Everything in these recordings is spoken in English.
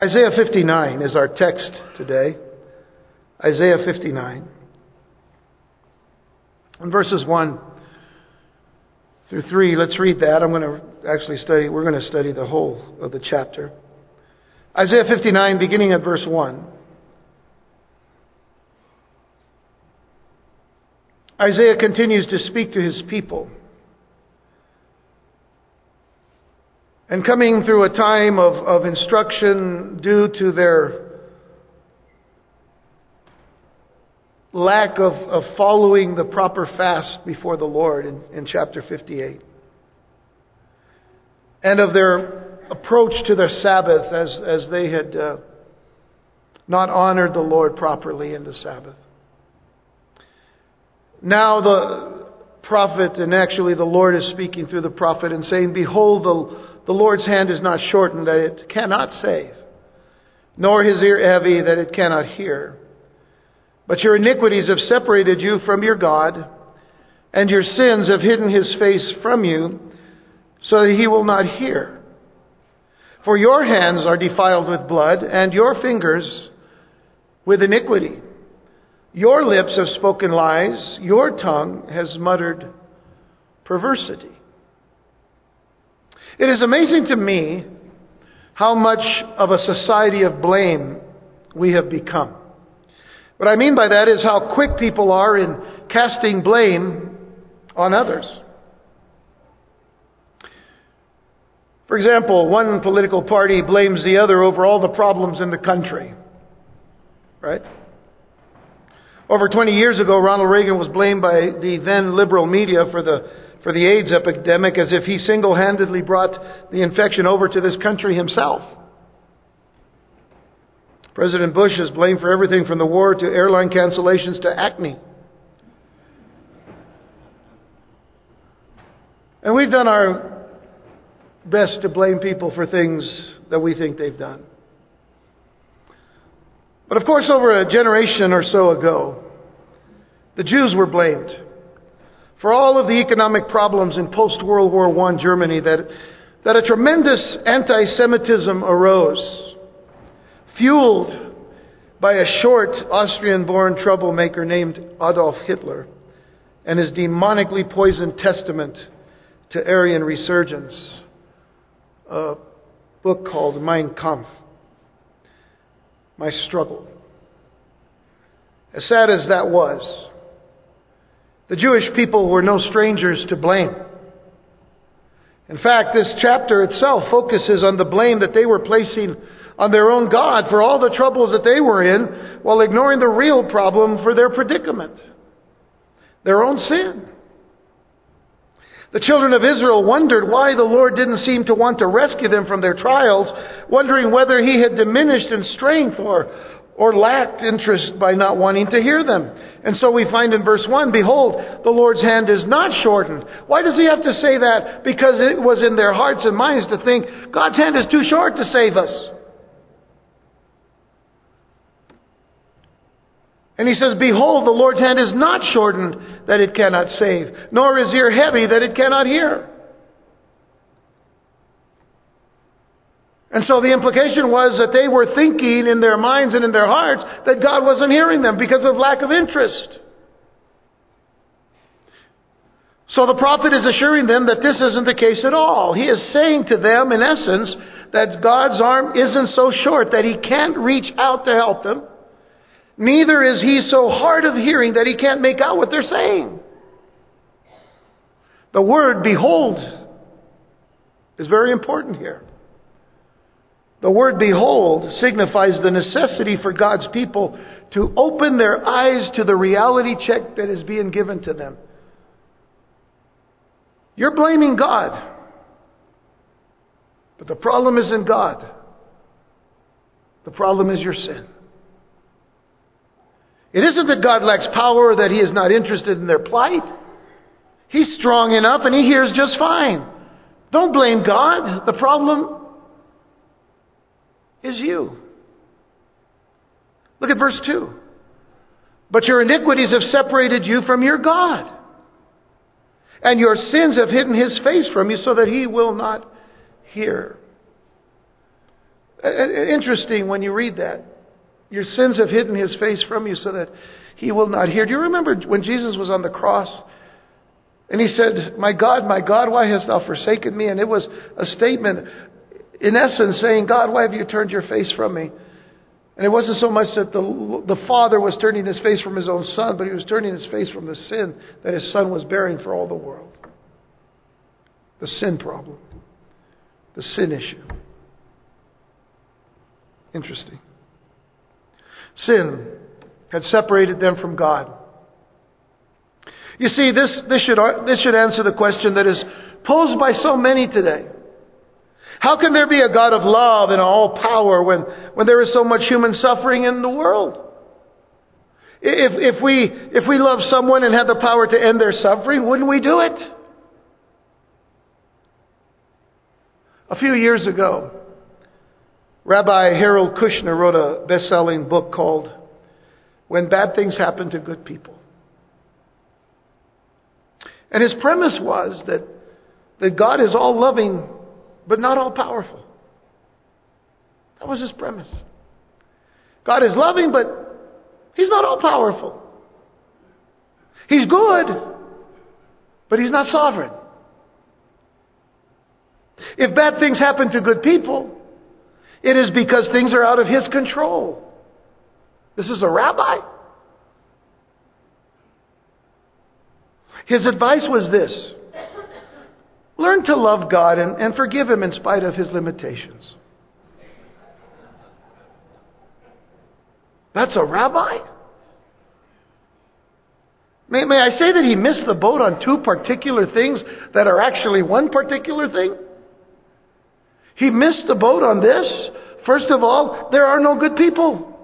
Isaiah 59 is our text today. Isaiah 59. In verses 1 through 3, let's read that. I'm going to actually study, we're going to study the whole of the chapter. Isaiah 59, beginning at verse 1. Isaiah continues to speak to his people. And coming through a time of, of instruction due to their lack of, of following the proper fast before the Lord in, in chapter 58. And of their approach to their Sabbath as, as they had uh, not honored the Lord properly in the Sabbath. Now the prophet, and actually the Lord is speaking through the prophet and saying, Behold, the the Lord's hand is not shortened that it cannot save, nor his ear heavy that it cannot hear. But your iniquities have separated you from your God, and your sins have hidden his face from you, so that he will not hear. For your hands are defiled with blood, and your fingers with iniquity. Your lips have spoken lies, your tongue has muttered perversity. It is amazing to me how much of a society of blame we have become. What I mean by that is how quick people are in casting blame on others. For example, one political party blames the other over all the problems in the country. Right? Over 20 years ago, Ronald Reagan was blamed by the then liberal media for the for the AIDS epidemic as if he single handedly brought the infection over to this country himself. President Bush is blamed for everything from the war to airline cancellations to acne. And we've done our best to blame people for things that we think they've done. But of course, over a generation or so ago, the Jews were blamed for all of the economic problems in post World War I Germany that, that a tremendous anti Semitism arose, fueled by a short Austrian born troublemaker named Adolf Hitler and his demonically poisoned testament to Aryan resurgence, a book called Mein Kampf, My Struggle. As sad as that was, the Jewish people were no strangers to blame. In fact, this chapter itself focuses on the blame that they were placing on their own God for all the troubles that they were in while ignoring the real problem for their predicament their own sin. The children of Israel wondered why the Lord didn't seem to want to rescue them from their trials, wondering whether He had diminished in strength or, or lacked interest by not wanting to hear them. And so we find in verse 1, behold, the Lord's hand is not shortened. Why does he have to say that? Because it was in their hearts and minds to think, God's hand is too short to save us. And he says, Behold, the Lord's hand is not shortened that it cannot save, nor is ear heavy that it cannot hear. And so the implication was that they were thinking in their minds and in their hearts that God wasn't hearing them because of lack of interest. So the prophet is assuring them that this isn't the case at all. He is saying to them, in essence, that God's arm isn't so short that he can't reach out to help them. Neither is he so hard of hearing that he can't make out what they're saying. The word behold is very important here. The word behold signifies the necessity for God's people to open their eyes to the reality check that is being given to them. You're blaming God. But the problem isn't God. The problem is your sin. It isn't that God lacks power or that He is not interested in their plight. He's strong enough and He hears just fine. Don't blame God. The problem is you. Look at verse 2. But your iniquities have separated you from your God, and your sins have hidden his face from you so that he will not hear. Interesting when you read that. Your sins have hidden his face from you so that he will not hear. Do you remember when Jesus was on the cross? And he said, My God, my God, why hast thou forsaken me? And it was a statement, in essence, saying, God, why have you turned your face from me? And it wasn't so much that the, the Father was turning his face from his own Son, but he was turning his face from the sin that his Son was bearing for all the world. The sin problem, the sin issue. Interesting. Sin had separated them from God. You see, this, this, should, this should answer the question that is posed by so many today. How can there be a God of love and all power when, when there is so much human suffering in the world? If, if, we, if we love someone and have the power to end their suffering, wouldn't we do it? A few years ago, Rabbi Harold Kushner wrote a best selling book called When Bad Things Happen to Good People. And his premise was that, that God is all loving, but not all powerful. That was his premise. God is loving, but he's not all powerful. He's good, but he's not sovereign. If bad things happen to good people, it is because things are out of his control. This is a rabbi. His advice was this learn to love God and, and forgive him in spite of his limitations. That's a rabbi? May, may I say that he missed the boat on two particular things that are actually one particular thing? He missed the boat on this. First of all, there are no good people.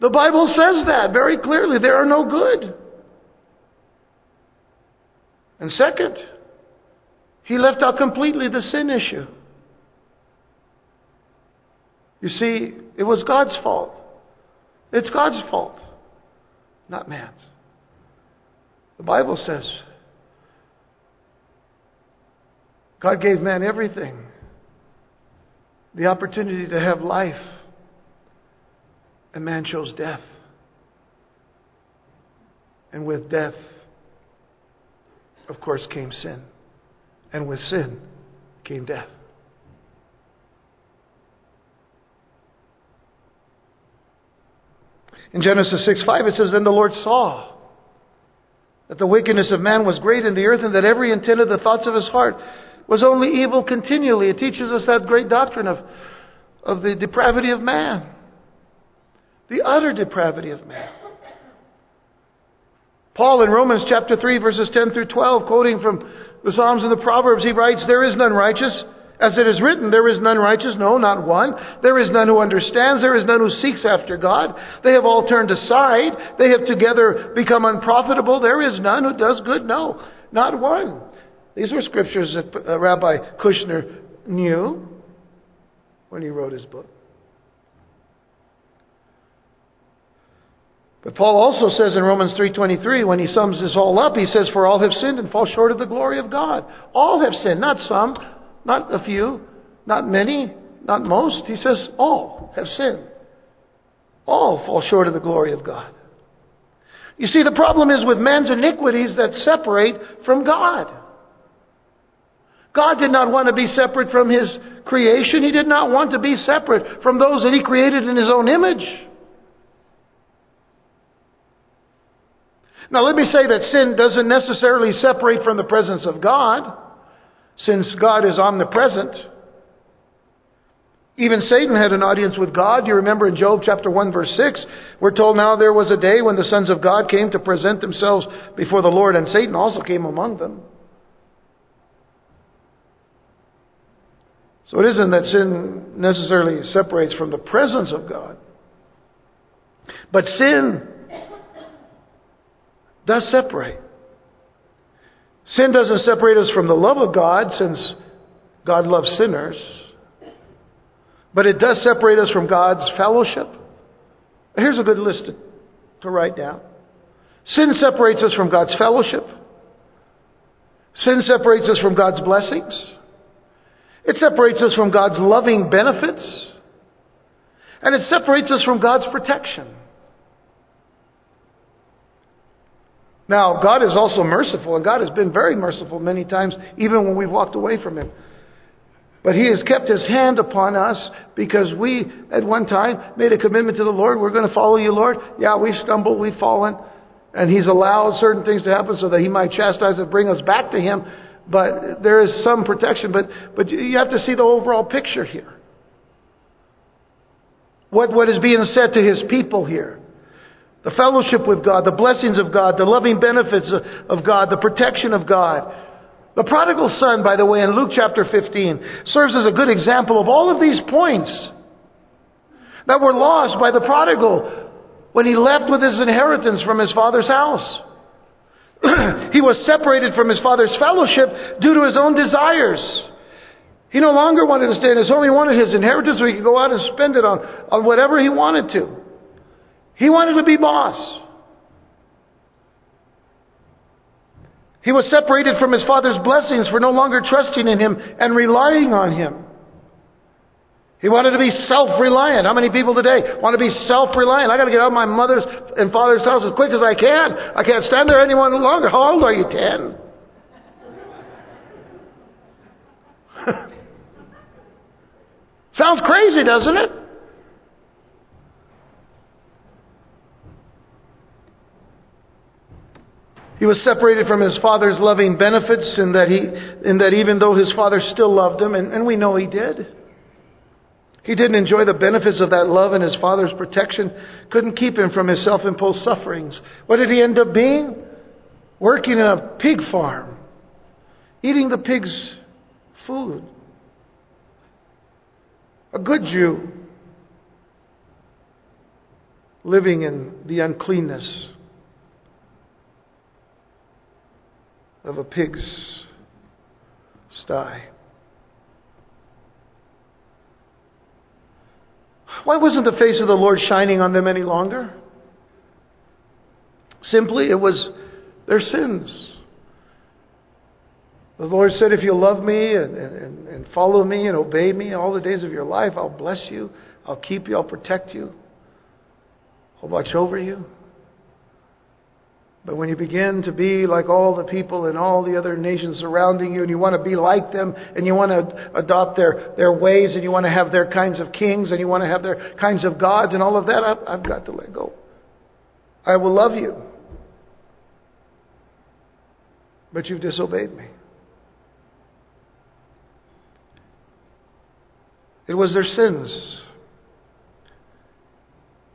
The Bible says that very clearly. There are no good. And second, he left out completely the sin issue. You see, it was God's fault. It's God's fault, not man's. The Bible says God gave man everything the opportunity to have life, and man chose death. And with death, of course, came sin. And with sin came death. In Genesis 6 5, it says, Then the Lord saw that the wickedness of man was great in the earth, and that every intent of the thoughts of his heart was only evil continually. It teaches us that great doctrine of, of the depravity of man, the utter depravity of man. Paul in Romans chapter 3 verses 10 through 12, quoting from the Psalms and the Proverbs, he writes, There is none righteous. As it is written, there is none righteous, no, not one. There is none who understands, there is none who seeks after God. They have all turned aside. They have together become unprofitable. There is none who does good, no, not one. These were scriptures that uh, Rabbi Kushner knew when he wrote his book. But Paul also says in Romans 3:23 when he sums this all up, he says for all have sinned and fall short of the glory of God. All have sinned, not some, not a few, not many, not most. He says all have sinned. All fall short of the glory of God. You see, the problem is with man's iniquities that separate from God. God did not want to be separate from His creation. He did not want to be separate from those that He created in His own image. Now, let me say that sin doesn't necessarily separate from the presence of God, since God is omnipresent. Even Satan had an audience with God. You remember in Job chapter 1 verse 6, we're told now there was a day when the sons of God came to present themselves before the Lord, and Satan also came among them. So it isn't that sin necessarily separates from the presence of God. But sin does separate. Sin doesn't separate us from the love of God since God loves sinners. But it does separate us from God's fellowship. Here's a good list to, to write down. Sin separates us from God's fellowship. Sin separates us from God's blessings. It separates us from God's loving benefits. And it separates us from God's protection. Now, God is also merciful, and God has been very merciful many times, even when we've walked away from Him. But He has kept His hand upon us because we, at one time, made a commitment to the Lord. We're going to follow you, Lord. Yeah, we've stumbled, we've fallen. And He's allowed certain things to happen so that He might chastise and bring us back to Him. But there is some protection. But, but you have to see the overall picture here. What, what is being said to His people here. The fellowship with God, the blessings of God, the loving benefits of God, the protection of God. The prodigal son, by the way, in Luke chapter 15, serves as a good example of all of these points that were lost by the prodigal when he left with his inheritance from his father's house. he was separated from his father's fellowship due to his own desires. He no longer wanted to stay in his home. He wanted his inheritance so he could go out and spend it on, on whatever he wanted to. He wanted to be boss. He was separated from his father's blessings for no longer trusting in him and relying on him. He wanted to be self-reliant. How many people today want to be self-reliant? I got to get out of my mother's and father's house as quick as I can. I can't stand there any longer. How old are you? Ten. Sounds crazy, doesn't it? He was separated from his father's loving benefits in that, he, in that even though his father still loved him, and, and we know he did, he didn't enjoy the benefits of that love and his father's protection, couldn't keep him from his self imposed sufferings. What did he end up being? Working in a pig farm, eating the pig's food. A good Jew, living in the uncleanness of a pig's sty. Why wasn't the face of the Lord shining on them any longer? Simply, it was their sins. The Lord said, If you love me and, and, and follow me and obey me all the days of your life, I'll bless you, I'll keep you, I'll protect you, I'll watch over you. But when you begin to be like all the people in all the other nations surrounding you, and you want to be like them, and you want to adopt their, their ways, and you want to have their kinds of kings, and you want to have their kinds of gods, and all of that, I've, I've got to let go. I will love you. But you've disobeyed me. It was their sins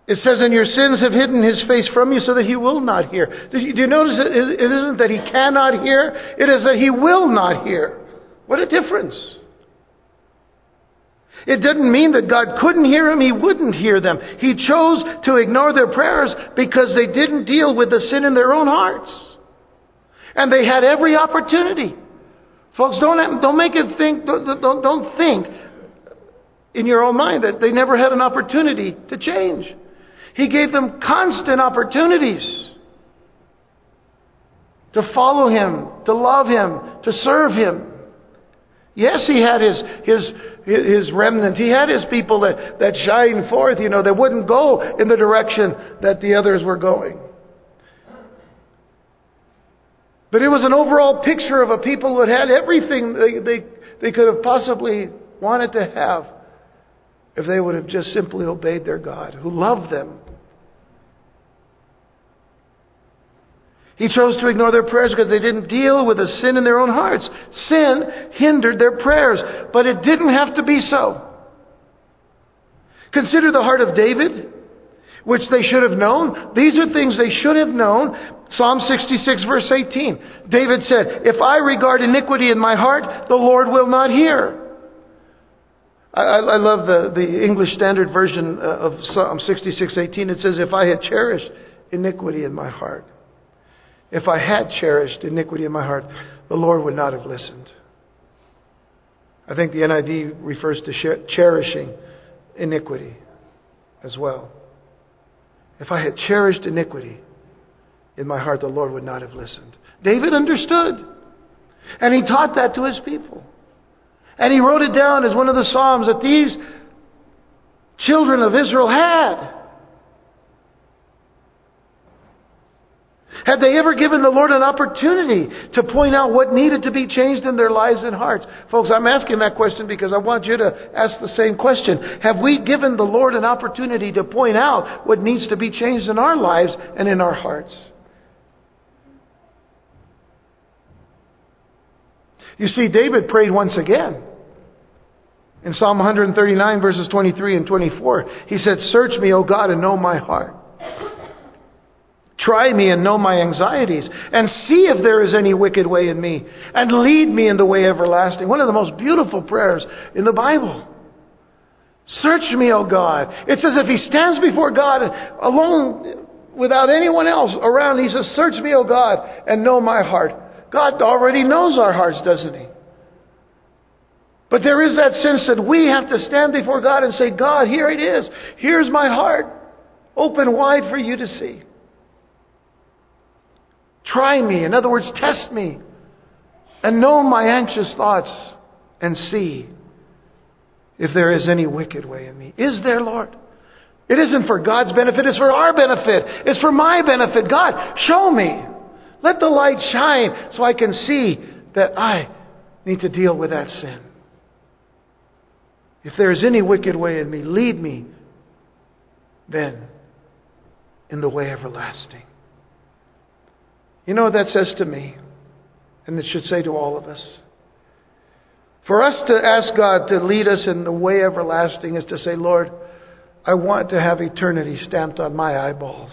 it says, And your sins have hidden his face from you so that he will not hear. Do you, do you notice it, it isn't that he cannot hear, it is that he will not hear. What a difference. It didn't mean that God couldn't hear him, he wouldn't hear them. He chose to ignore their prayers because they didn't deal with the sin in their own hearts. And they had every opportunity. Folks, don't, don't make it think, don't, don't, don't think in your own mind that they never had an opportunity to change. He gave them constant opportunities to follow Him, to love Him, to serve Him. Yes, He had His, His, His remnant. He had His people that, that shine forth, you know, that wouldn't go in the direction that the others were going. But it was an overall picture of a people that had everything they, they, they could have possibly wanted to have if they would have just simply obeyed their God, who loved them. He chose to ignore their prayers because they didn't deal with the sin in their own hearts. Sin hindered their prayers, but it didn't have to be so. Consider the heart of David, which they should have known. These are things they should have known. Psalm 66, verse 18. David said, If I regard iniquity in my heart, the Lord will not hear. I, I love the, the English Standard Version uh, of Psalm 66:18. It says, "If I had cherished iniquity in my heart, if I had cherished iniquity in my heart, the Lord would not have listened." I think the NIV refers to cherishing iniquity as well. If I had cherished iniquity in my heart, the Lord would not have listened. David understood, and he taught that to his people. And he wrote it down as one of the Psalms that these children of Israel had. Had they ever given the Lord an opportunity to point out what needed to be changed in their lives and hearts? Folks, I'm asking that question because I want you to ask the same question. Have we given the Lord an opportunity to point out what needs to be changed in our lives and in our hearts? You see, David prayed once again. In Psalm 139, verses 23 and 24, he said, Search me, O God, and know my heart. Try me and know my anxieties, and see if there is any wicked way in me, and lead me in the way everlasting. One of the most beautiful prayers in the Bible. Search me, O God. It's as if he stands before God alone without anyone else around. He says, Search me, O God, and know my heart. God already knows our hearts, doesn't he? But there is that sense that we have to stand before God and say, God, here it is. Here's my heart. Open wide for you to see. Try me. In other words, test me. And know my anxious thoughts and see if there is any wicked way in me. Is there, Lord? It isn't for God's benefit, it's for our benefit. It's for my benefit. God, show me. Let the light shine so I can see that I need to deal with that sin. If there is any wicked way in me, lead me then in the way everlasting. You know what that says to me? And it should say to all of us. For us to ask God to lead us in the way everlasting is to say, Lord, I want to have eternity stamped on my eyeballs.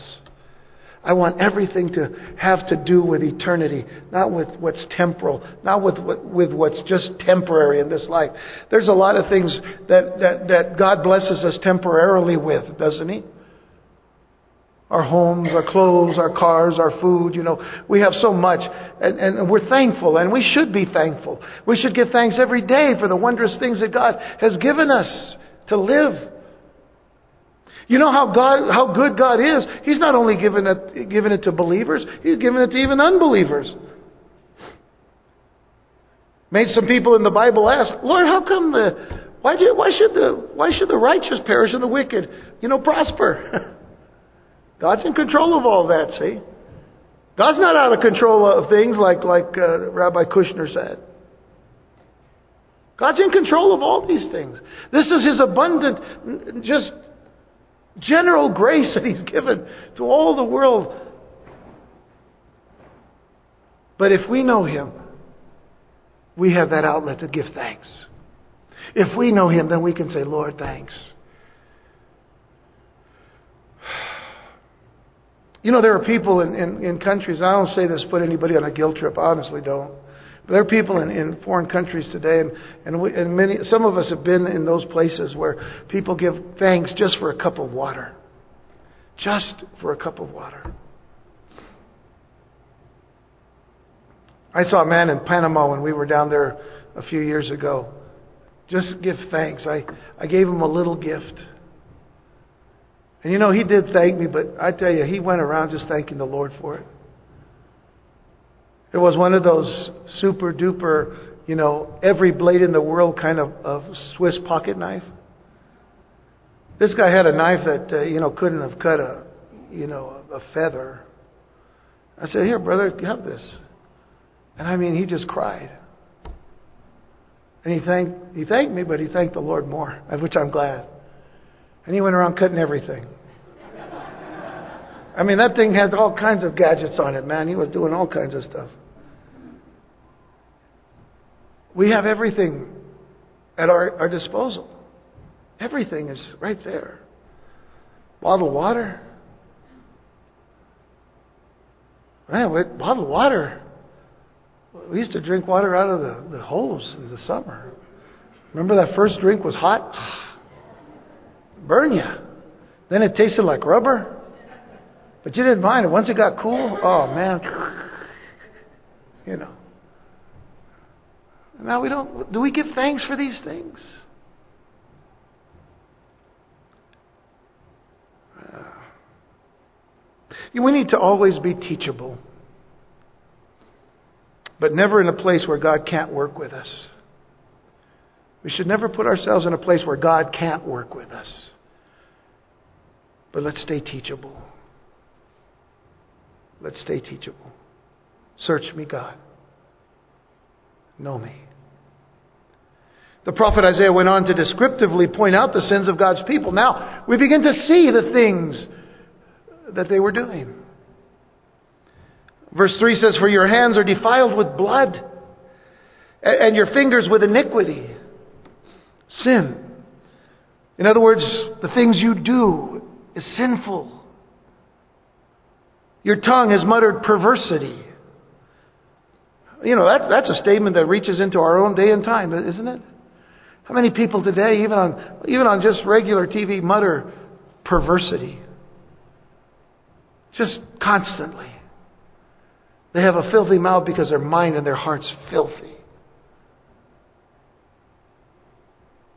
I want everything to have to do with eternity, not with what's temporal, not with, with what's just temporary in this life. There's a lot of things that, that, that God blesses us temporarily with, doesn't He? Our homes, our clothes, our cars, our food, you know, we have so much and, and we're thankful and we should be thankful. We should give thanks every day for the wondrous things that God has given us to live. You know how God, how good God is? He's not only given it, given it to believers, He's given it to even unbelievers. Made some people in the Bible ask, Lord, how come the, why, do, why should the, why should the righteous perish and the wicked, you know, prosper? God's in control of all that, see? God's not out of control of things like, like uh, Rabbi Kushner said. God's in control of all these things. This is His abundant, just general grace that He's given to all the world. But if we know Him, we have that outlet to give thanks. If we know Him, then we can say, Lord, thanks. You know, there are people in, in, in countries, I don't say this put anybody on a guilt trip, I honestly don't. But there are people in, in foreign countries today, and, and, we, and many, some of us have been in those places where people give thanks just for a cup of water. Just for a cup of water. I saw a man in Panama when we were down there a few years ago. Just give thanks. I, I gave him a little gift. And you know, he did thank me, but I tell you, he went around just thanking the Lord for it. It was one of those super duper, you know, every blade in the world kind of, of Swiss pocket knife. This guy had a knife that, uh, you know, couldn't have cut a, you know, a feather. I said, Here, brother, have this. And I mean, he just cried. And he thanked, he thanked me, but he thanked the Lord more, of which I'm glad. And he went around cutting everything. I mean, that thing had all kinds of gadgets on it, man. He was doing all kinds of stuff. We have everything at our, our disposal. Everything is right there. Bottled water. Man, with bottled water. We used to drink water out of the, the hose in the summer. Remember that first drink was hot? Burn you. Then it tasted like rubber. But you didn't mind it. Once it got cool, oh man. You know. Now we don't do we give thanks for these things? Uh, we need to always be teachable, but never in a place where God can't work with us. We should never put ourselves in a place where God can't work with us. But let's stay teachable. Let's stay teachable. Search me, God. Know me. The prophet Isaiah went on to descriptively point out the sins of God's people. Now, we begin to see the things that they were doing. Verse 3 says, For your hands are defiled with blood, and your fingers with iniquity. Sin. In other words, the things you do is sinful. Your tongue has muttered perversity. You know, that, that's a statement that reaches into our own day and time, isn't it? How many people today, even on, even on just regular TV, mutter perversity? Just constantly. They have a filthy mouth because their mind and their heart's filthy.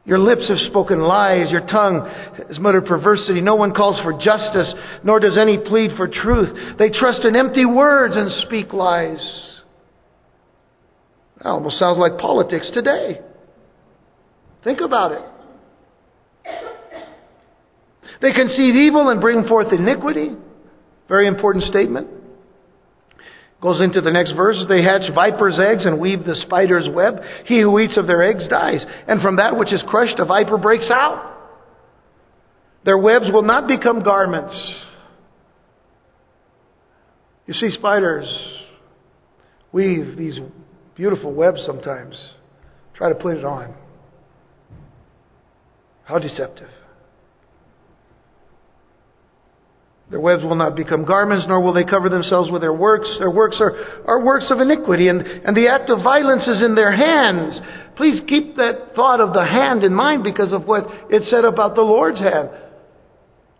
Your lips have spoken lies. Your tongue has muttered perversity. No one calls for justice, nor does any plead for truth. They trust in empty words and speak lies. That almost sounds like politics today. Think about it. They conceive evil and bring forth iniquity. Very important statement. Goes into the next verse. They hatch viper's eggs and weave the spider's web. He who eats of their eggs dies. And from that which is crushed, a viper breaks out. Their webs will not become garments. You see, spiders weave these beautiful webs sometimes. Try to put it on. How deceptive. Their webs will not become garments, nor will they cover themselves with their works. Their works are, are works of iniquity, and, and the act of violence is in their hands. Please keep that thought of the hand in mind because of what it said about the Lord's hand.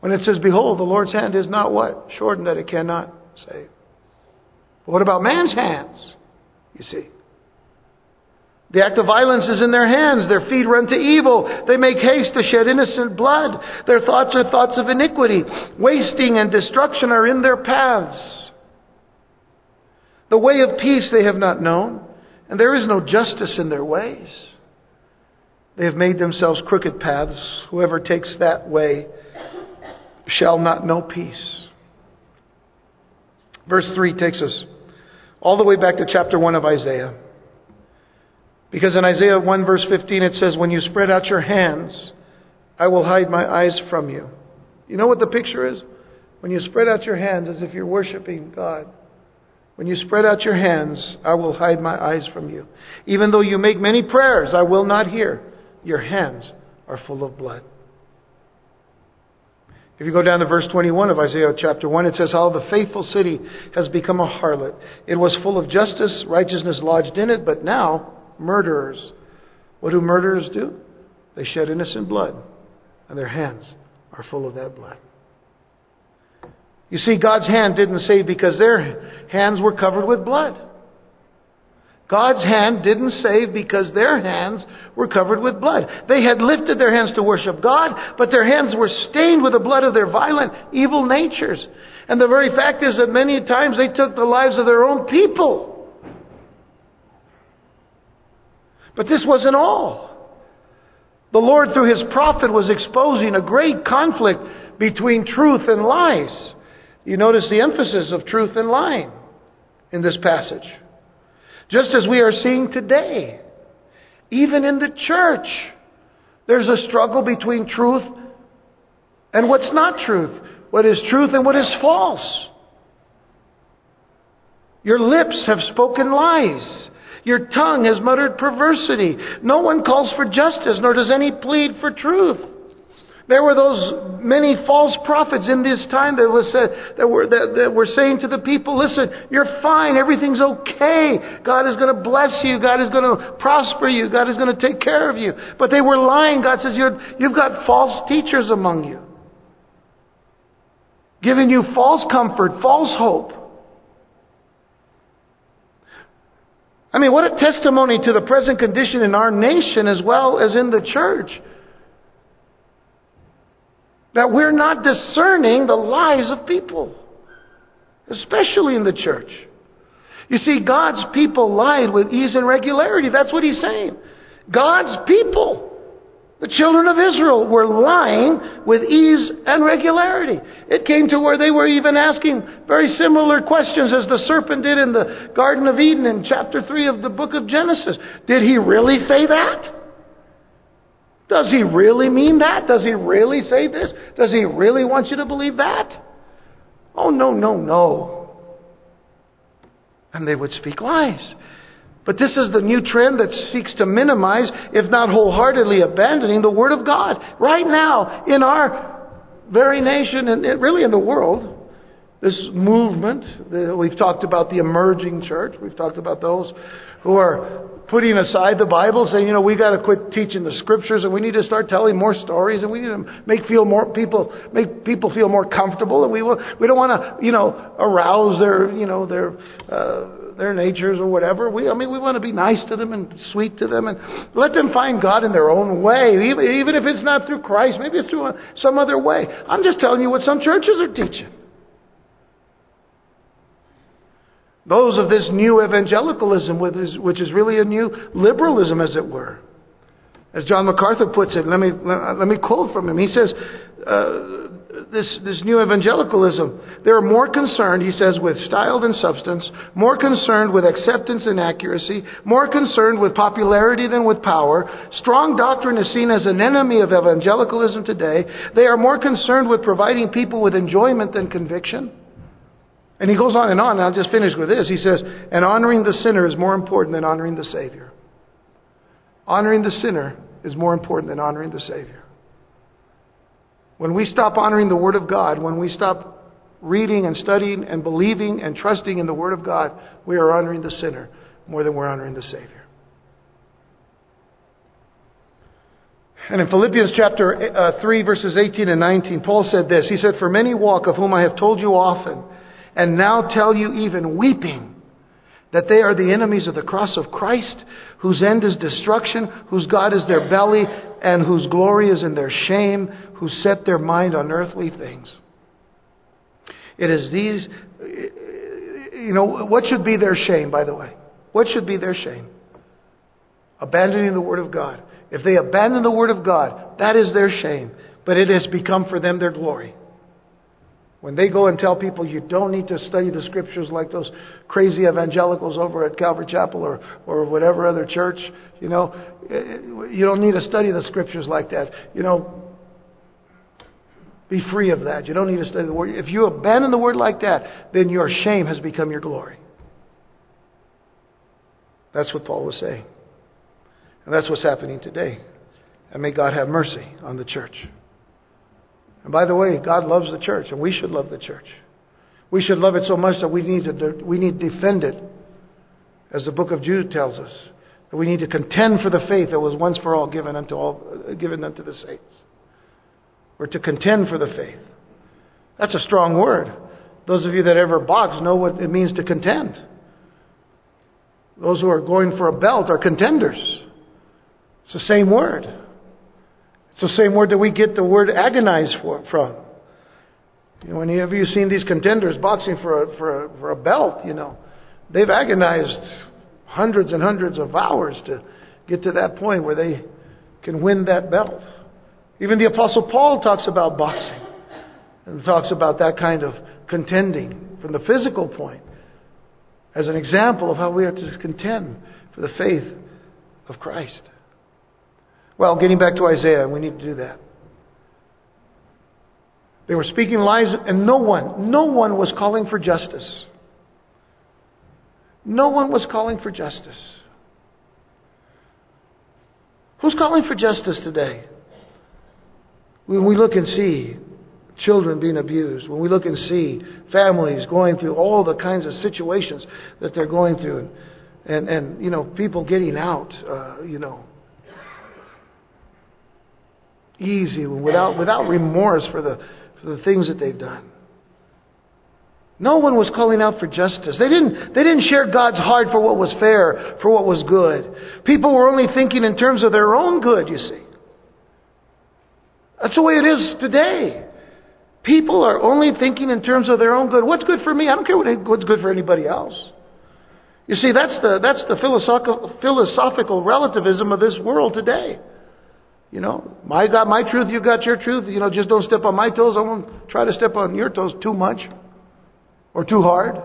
When it says, Behold, the Lord's hand is not what? Shortened that it cannot save. But what about man's hands? You see. The act of violence is in their hands. Their feet run to evil. They make haste to shed innocent blood. Their thoughts are thoughts of iniquity. Wasting and destruction are in their paths. The way of peace they have not known, and there is no justice in their ways. They have made themselves crooked paths. Whoever takes that way shall not know peace. Verse 3 takes us all the way back to chapter 1 of Isaiah. Because in Isaiah 1 verse 15 it says, When you spread out your hands, I will hide my eyes from you. You know what the picture is? When you spread out your hands as if you're worshiping God. When you spread out your hands, I will hide my eyes from you. Even though you make many prayers, I will not hear. Your hands are full of blood. If you go down to verse 21 of Isaiah chapter 1, it says, How the faithful city has become a harlot. It was full of justice, righteousness lodged in it, but now murderers. What do murderers do? They shed innocent blood, and their hands are full of that blood. You see, God's hand didn't save because their hands were covered with blood. God's hand didn't save because their hands were covered with blood. They had lifted their hands to worship God, but their hands were stained with the blood of their violent, evil natures. And the very fact is that many times they took the lives of their own people. But this wasn't all. The Lord, through His prophet, was exposing a great conflict between truth and lies. You notice the emphasis of truth and lying in this passage. Just as we are seeing today, even in the church, there's a struggle between truth and what's not truth, what is truth and what is false. Your lips have spoken lies. Your tongue has muttered perversity. No one calls for justice, nor does any plead for truth. There were those many false prophets in this time that, was, uh, that, were, that, that were saying to the people, listen, you're fine, everything's okay. God is going to bless you, God is going to prosper you, God is going to take care of you. But they were lying. God says, you're, you've got false teachers among you, giving you false comfort, false hope. I mean, what a testimony to the present condition in our nation as well as in the church. That we're not discerning the lies of people, especially in the church. You see, God's people lied with ease and regularity. That's what he's saying. God's people. The children of Israel were lying with ease and regularity. It came to where they were even asking very similar questions as the serpent did in the Garden of Eden in chapter 3 of the book of Genesis. Did he really say that? Does he really mean that? Does he really say this? Does he really want you to believe that? Oh, no, no, no. And they would speak lies. But this is the new trend that seeks to minimize, if not wholeheartedly abandoning, the Word of God. Right now, in our very nation and really in the world, this movement, we've talked about the emerging church, we've talked about those who are putting aside the Bible, saying, you know, we got to quit teaching the scriptures and we need to start telling more stories and we need to make feel more people make people feel more comfortable and we will, we don't want to, you know, arouse their, you know, their uh, their natures or whatever. We, I mean, we want to be nice to them and sweet to them and let them find God in their own way, even, even if it's not through Christ. Maybe it's through a, some other way. I'm just telling you what some churches are teaching. Those of this new evangelicalism, which is really a new liberalism, as it were. As John MacArthur puts it, let me, let me quote from him. He says, uh, this, this new evangelicalism, they're more concerned, he says, with style than substance, more concerned with acceptance and accuracy, more concerned with popularity than with power. Strong doctrine is seen as an enemy of evangelicalism today. They are more concerned with providing people with enjoyment than conviction. And he goes on and on, and I'll just finish with this. He says, and honoring the sinner is more important than honoring the Savior. Honoring the sinner is more important than honoring the Savior. When we stop honoring the Word of God, when we stop reading and studying and believing and trusting in the Word of God, we are honoring the sinner more than we're honoring the Savior. And in Philippians chapter uh, 3, verses 18 and 19, Paul said this He said, For many walk, of whom I have told you often, and now tell you even weeping, that they are the enemies of the cross of Christ, whose end is destruction, whose God is their belly, and whose glory is in their shame, who set their mind on earthly things. It is these, you know, what should be their shame, by the way? What should be their shame? Abandoning the Word of God. If they abandon the Word of God, that is their shame. But it has become for them their glory. When they go and tell people you don't need to study the scriptures like those crazy evangelicals over at Calvary Chapel or, or whatever other church, you know, eh, eh, you don't need to study the scriptures like that. You know, be free of that. You don't need to study the word. If you abandon the word like that, then your shame has become your glory. That's what Paul was saying. And that's what's happening today. And may God have mercy on the church. And by the way, God loves the church, and we should love the church. We should love it so much that we need to, we need to defend it, as the book of Jude tells us. That we need to contend for the faith that was once for all given unto all given unto the saints. We're to contend for the faith. That's a strong word. Those of you that ever box know what it means to contend. Those who are going for a belt are contenders. It's the same word. It's the same word that we get the word agonize for, from. You know, whenever you've seen these contenders boxing for a, for, a, for a belt, you know, they've agonized hundreds and hundreds of hours to get to that point where they can win that belt. Even the Apostle Paul talks about boxing and talks about that kind of contending from the physical point as an example of how we are to contend for the faith of Christ. Well, getting back to Isaiah, we need to do that. They were speaking lies, and no one, no one was calling for justice. No one was calling for justice. Who's calling for justice today? When we look and see children being abused, when we look and see families going through all the kinds of situations that they're going through, and, and, and you know, people getting out, uh, you know, easy, without, without remorse for the, for the things that they've done. No one was calling out for justice. They didn't, they didn't share God's heart for what was fair, for what was good. People were only thinking in terms of their own good, you see. That's the way it is today. People are only thinking in terms of their own good. What's good for me? I don't care what, what's good for anybody else. You see, that's the, that's the philosophical, philosophical relativism of this world today. You know, I got my truth, you got your truth. You know, just don't step on my toes. I won't try to step on your toes too much or too hard.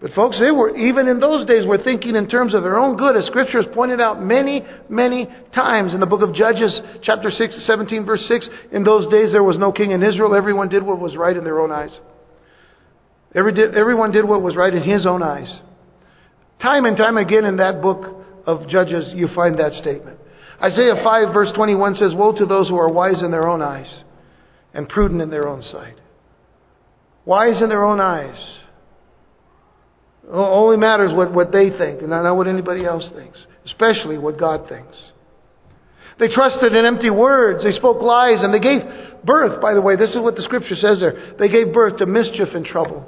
But folks, they were, even in those days, were thinking in terms of their own good, as Scripture has pointed out many, many times in the book of Judges, chapter 6, 17, verse 6. In those days there was no king in Israel. Everyone did what was right in their own eyes. Every, everyone did what was right in his own eyes. Time and time again in that book of Judges, you find that statement. Isaiah 5, verse 21 says, Woe to those who are wise in their own eyes and prudent in their own sight. Wise in their own eyes only matters what, what they think, and not what anybody else thinks, especially what God thinks. They trusted in empty words. They spoke lies, and they gave birth, by the way, this is what the scripture says there. They gave birth to mischief and trouble.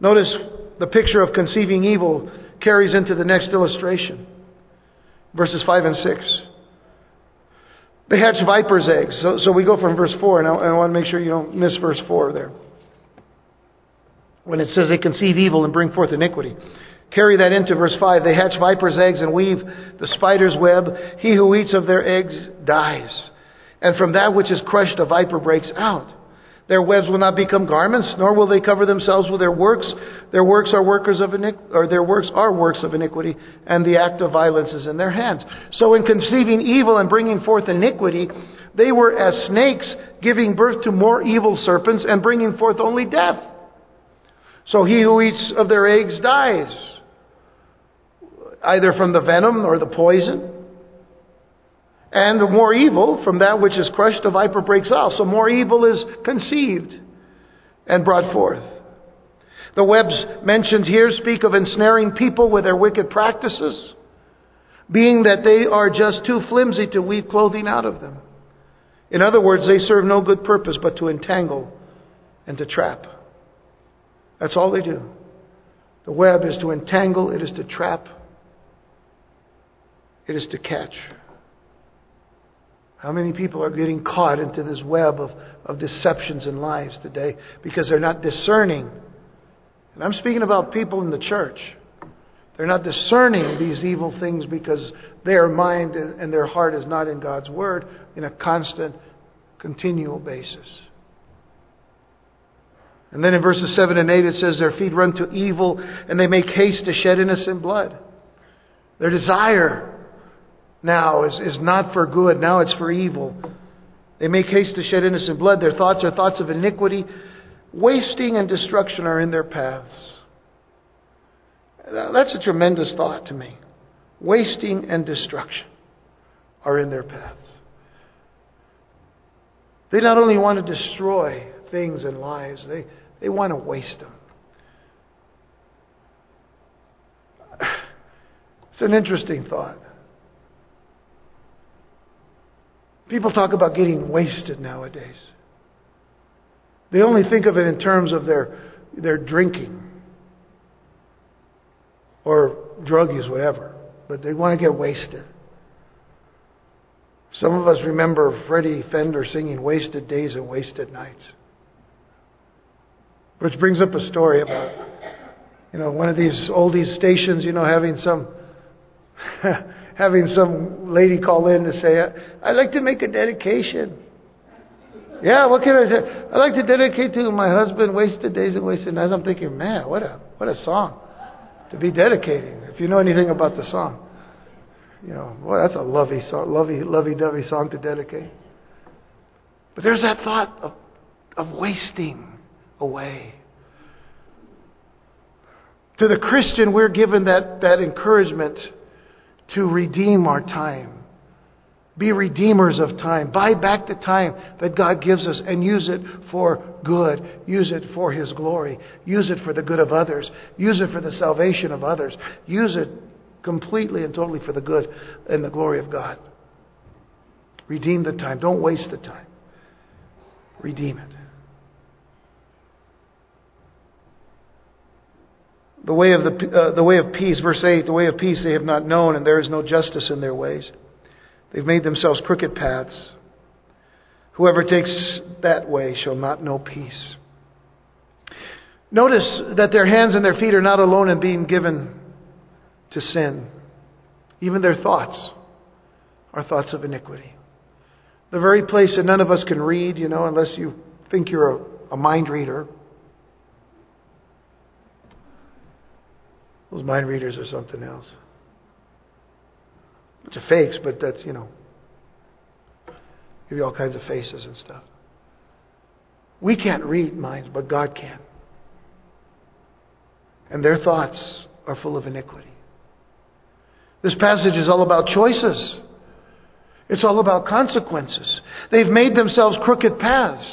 Notice the picture of conceiving evil carries into the next illustration. Verses 5 and 6. They hatch viper's eggs. So, so we go from verse 4, and I, I want to make sure you don't miss verse 4 there when it says they conceive evil and bring forth iniquity. Carry that into verse 5. They hatch viper's eggs and weave the spider's web. He who eats of their eggs dies. And from that which is crushed, a viper breaks out. Their webs will not become garments, nor will they cover themselves with their works. Their works are workers of iniquity, or their works are works of iniquity, and the act of violence is in their hands. So in conceiving evil and bringing forth iniquity, they were as snakes giving birth to more evil serpents and bringing forth only death. So he who eats of their eggs dies, either from the venom or the poison. And more evil, from that which is crushed, the viper breaks out. So more evil is conceived and brought forth. The webs mentioned here speak of ensnaring people with their wicked practices, being that they are just too flimsy to weave clothing out of them. In other words, they serve no good purpose but to entangle and to trap. That's all they do. The web is to entangle, it is to trap, it is to catch. How many people are getting caught into this web of, of deceptions and lies today because they're not discerning? And I'm speaking about people in the church. They're not discerning these evil things because their mind and their heart is not in God's Word in a constant, continual basis. And then in verses 7 and 8 it says, Their feet run to evil, and they make haste to shed innocent blood. Their desire now is, is not for good, now it's for evil. They make haste to shed innocent blood. Their thoughts are thoughts of iniquity. Wasting and destruction are in their paths. That's a tremendous thought to me. Wasting and destruction are in their paths. They not only want to destroy, things and lives. They, they want to waste them. It's an interesting thought. People talk about getting wasted nowadays. They only think of it in terms of their, their drinking or drug use, whatever. But they want to get wasted. Some of us remember Freddie Fender singing Wasted Days and Wasted Nights. Which brings up a story about, you know, one of these oldies stations, you know, having some, having some lady call in to say, I'd like to make a dedication. Yeah, what can I say? I'd like to dedicate to my husband, Wasted Days and Wasted Nights. I'm thinking, man, what a, what a song to be dedicating. If you know anything about the song. You know, boy, that's a lovey song, lovey, lovey-dovey song to dedicate. But there's that thought of, of wasting away. To the Christian, we're given that, that encouragement to redeem our time. Be redeemers of time. Buy back the time that God gives us and use it for good. Use it for His glory. Use it for the good of others. Use it for the salvation of others. Use it completely and totally for the good and the glory of God. Redeem the time. Don't waste the time. Redeem it. The way of, the, uh, the way of peace, verse 8, the way of peace they have not known, and there is no justice in their ways. They've made themselves crooked paths. Whoever takes that way shall not know peace. Notice that their hands and their feet are not alone in being given to sin. Even their thoughts are thoughts of iniquity. The very place that none of us can read, you know, unless you think you're a, a mind reader. Those mind readers are something else. It's a fakes, but that's, you know, give you all kinds of faces and stuff. We can't read minds, but God can. And their thoughts are full of iniquity. This passage is all about choices. It's all about consequences. They've made themselves crooked paths.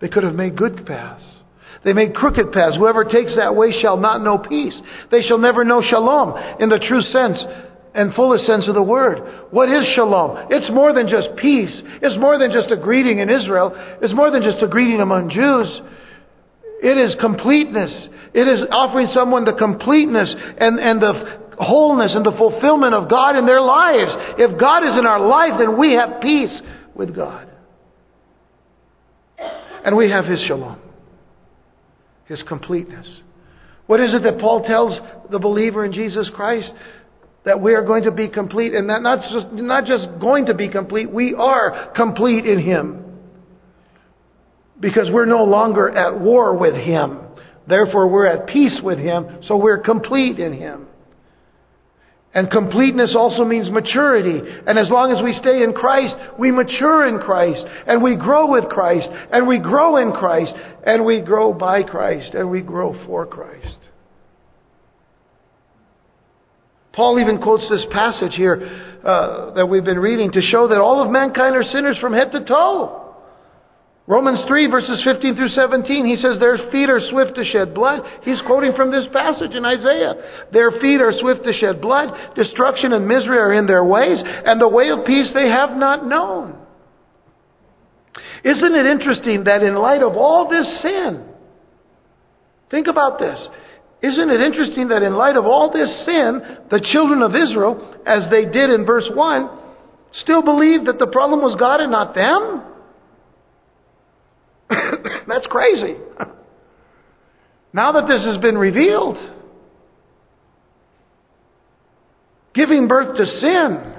They could have made good paths. They made crooked paths. Whoever takes that way shall not know peace. They shall never know shalom in the true sense and fullest sense of the word. What is shalom? It's more than just peace. It's more than just a greeting in Israel. It's more than just a greeting among Jews. It is completeness. It is offering someone the completeness and, and the wholeness and the fulfillment of God in their lives. If God is in our life, then we have peace with God. And we have His shalom, His completeness. What is it that Paul tells the believer in Jesus Christ? That we are going to be complete, and that not just, not just going to be complete, we are complete in Him. Because we're no longer at war with Him. Therefore, we're at peace with Him, so we're complete in Him. And completeness also means maturity. And as long as we stay in Christ, we mature in Christ. And we grow with Christ. And we grow in Christ. And we grow by Christ. And we grow for Christ. Paul even quotes this passage here uh, that we've been reading to show that all of mankind are sinners from head to toe. Romans 3, verses 15 through 17, he says, Their feet are swift to shed blood. He's quoting from this passage in Isaiah. Their feet are swift to shed blood. Destruction and misery are in their ways, and the way of peace they have not known. Isn't it interesting that in light of all this sin, think about this. Isn't it interesting that in light of all this sin, the children of Israel, as they did in verse 1, still believed that the problem was God and not them? That's crazy. now that this has been revealed, giving birth to sin,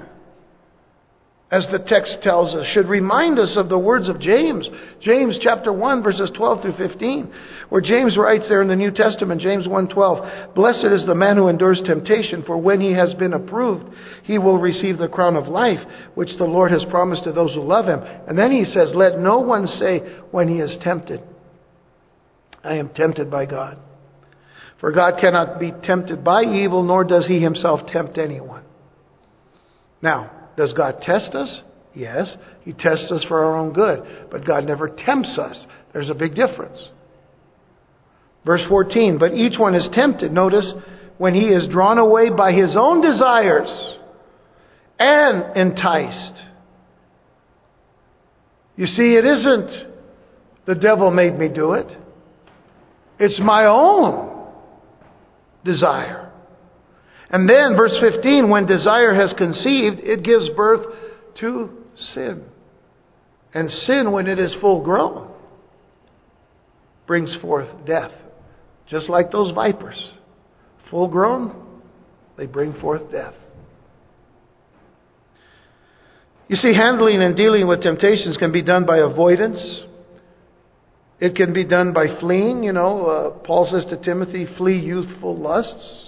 as the text tells us, should remind us of the words of James. James chapter 1 verses 12 through 15, where James writes there in the New Testament, James 1:12, "Blessed is the man who endures temptation, for when he has been approved, he will receive the crown of life, which the Lord has promised to those who love him." And then he says, "Let no one say when he is tempted, I am tempted by God." For God cannot be tempted by evil, nor does he himself tempt anyone. Now, does God test us? Yes. He tests us for our own good. But God never tempts us. There's a big difference. Verse 14, but each one is tempted, notice, when he is drawn away by his own desires and enticed. You see, it isn't the devil made me do it. It's my own desire. And then, verse 15, when desire has conceived, it gives birth to sin. And sin, when it is full grown, brings forth death. Just like those vipers. Full grown, they bring forth death. You see, handling and dealing with temptations can be done by avoidance. It can be done by fleeing. You know, uh, Paul says to Timothy, flee youthful lusts.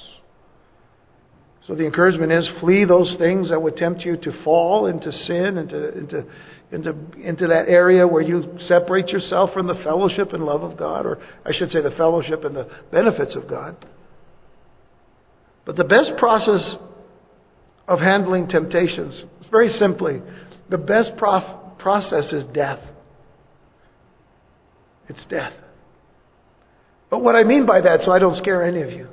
So the encouragement is flee those things that would tempt you to fall into sin, into, into, into, into that area where you separate yourself from the fellowship and love of God, or I should say the fellowship and the benefits of God. But the best process of handling temptations, very simply, the best prof- process is death. It's death. But what I mean by that, so I don't scare any of you,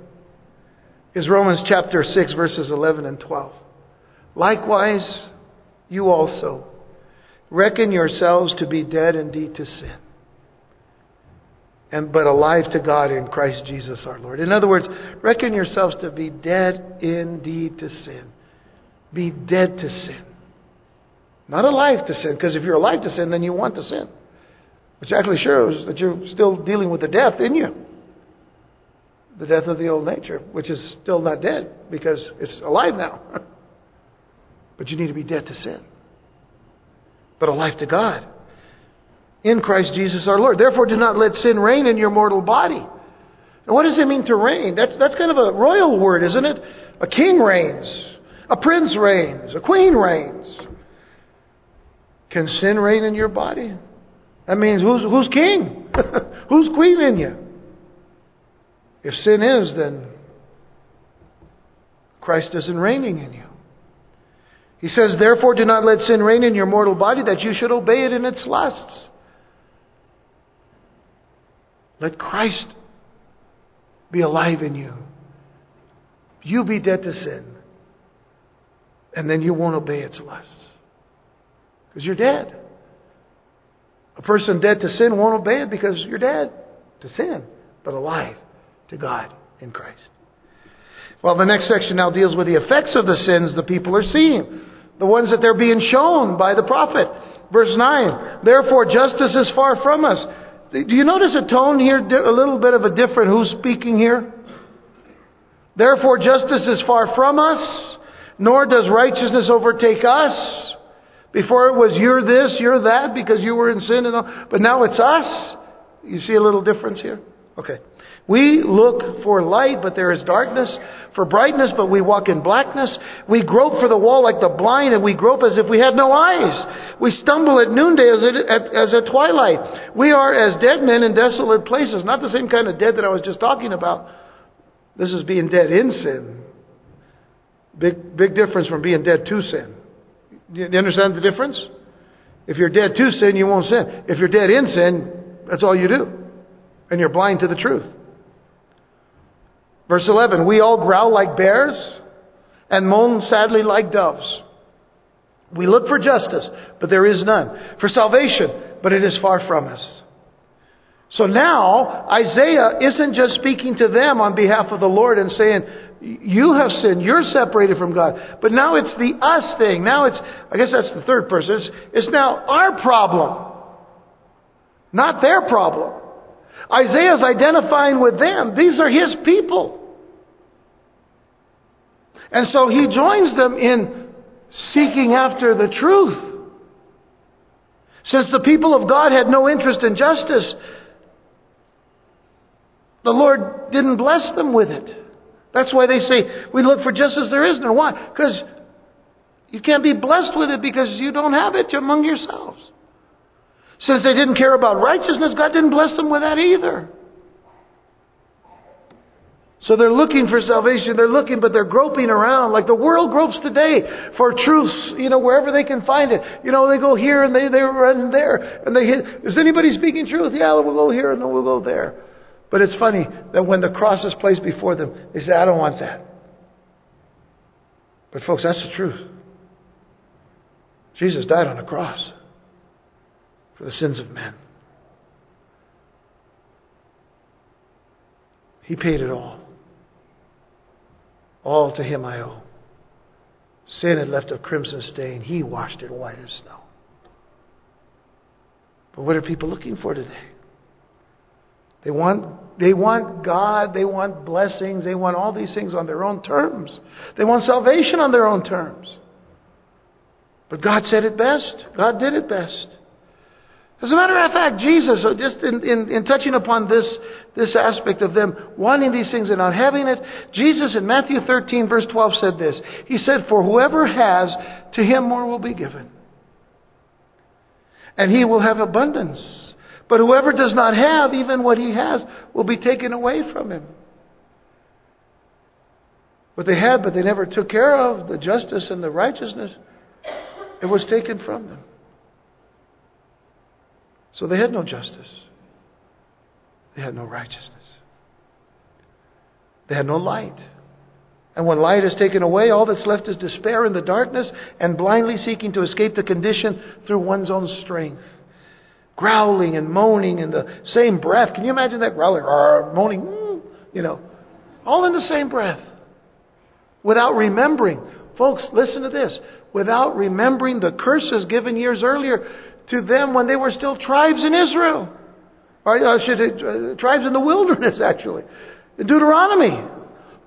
is Romans chapter 6, verses 11 and 12. Likewise, you also reckon yourselves to be dead indeed to sin, and but alive to God in Christ Jesus our Lord. In other words, reckon yourselves to be dead indeed to sin. Be dead to sin. Not alive to sin, because if you're alive to sin, then you want to sin. Which actually shows that you're still dealing with the death in you. The death of the old nature, which is still not dead because it's alive now. but you need to be dead to sin, but alive to God in Christ Jesus our Lord. Therefore, do not let sin reign in your mortal body. Now, what does it mean to reign? That's, that's kind of a royal word, isn't it? A king reigns, a prince reigns, a queen reigns. Can sin reign in your body? That means who's, who's king? who's queen in you? If sin is, then Christ isn't reigning in you. He says, Therefore, do not let sin reign in your mortal body, that you should obey it in its lusts. Let Christ be alive in you. You be dead to sin. And then you won't obey its lusts. Because you're dead. A person dead to sin won't obey it because you're dead to sin, but alive to God in Christ. Well, the next section now deals with the effects of the sins the people are seeing, the ones that they're being shown by the prophet. Verse 9, therefore justice is far from us. Do you notice a tone here, a little bit of a different who's speaking here? Therefore justice is far from us, nor does righteousness overtake us. Before it was you're this, you're that, because you were in sin and all. But now it's us. You see a little difference here? Okay. We look for light, but there is darkness, for brightness, but we walk in blackness. We grope for the wall like the blind, and we grope as if we had no eyes. We stumble at noonday as, at, as at twilight. We are as dead men in desolate places. Not the same kind of dead that I was just talking about. This is being dead in sin. Big, big difference from being dead to sin. Do you understand the difference? If you're dead to sin, you won't sin. If you're dead in sin, that's all you do. And you're blind to the truth. Verse 11 We all growl like bears and moan sadly like doves. We look for justice, but there is none. For salvation, but it is far from us. So now, Isaiah isn't just speaking to them on behalf of the Lord and saying, you have sinned. You're separated from God. But now it's the us thing. Now it's, I guess that's the third person. It's, it's now our problem. Not their problem. Isaiah's identifying with them. These are his people. And so he joins them in seeking after the truth. Since the people of God had no interest in justice, the Lord didn't bless them with it. That's why they say, we look for justice there is none. Why? Because you can't be blessed with it because you don't have it among yourselves. Since they didn't care about righteousness, God didn't bless them with that either. So they're looking for salvation. They're looking, but they're groping around like the world gropes today for truths, you know, wherever they can find it. You know, they go here and they, they run there. And they hit, is anybody speaking truth? Yeah, we'll go here and then we'll go there. But it's funny that when the cross is placed before them, they say, I don't want that. But, folks, that's the truth. Jesus died on the cross for the sins of men. He paid it all. All to Him I owe. Sin had left a crimson stain. He washed it white as snow. But what are people looking for today? They want, they want God, they want blessings, they want all these things on their own terms. They want salvation on their own terms. But God said it best. God did it best. As a matter of fact, Jesus, uh, just in, in, in, touching upon this, this aspect of them wanting these things and not having it, Jesus in Matthew 13, verse 12 said this. He said, For whoever has, to him more will be given. And he will have abundance. But whoever does not have, even what he has, will be taken away from him. What they had, but they never took care of, the justice and the righteousness, it was taken from them. So they had no justice. They had no righteousness. They had no light. And when light is taken away, all that's left is despair in the darkness and blindly seeking to escape the condition through one's own strength growling and moaning in the same breath. Can you imagine that growling, or moaning, mm, you know, all in the same breath, without remembering. Folks, listen to this. Without remembering the curses given years earlier to them when they were still tribes in Israel, or uh, should uh, tribes in the wilderness, actually. Deuteronomy.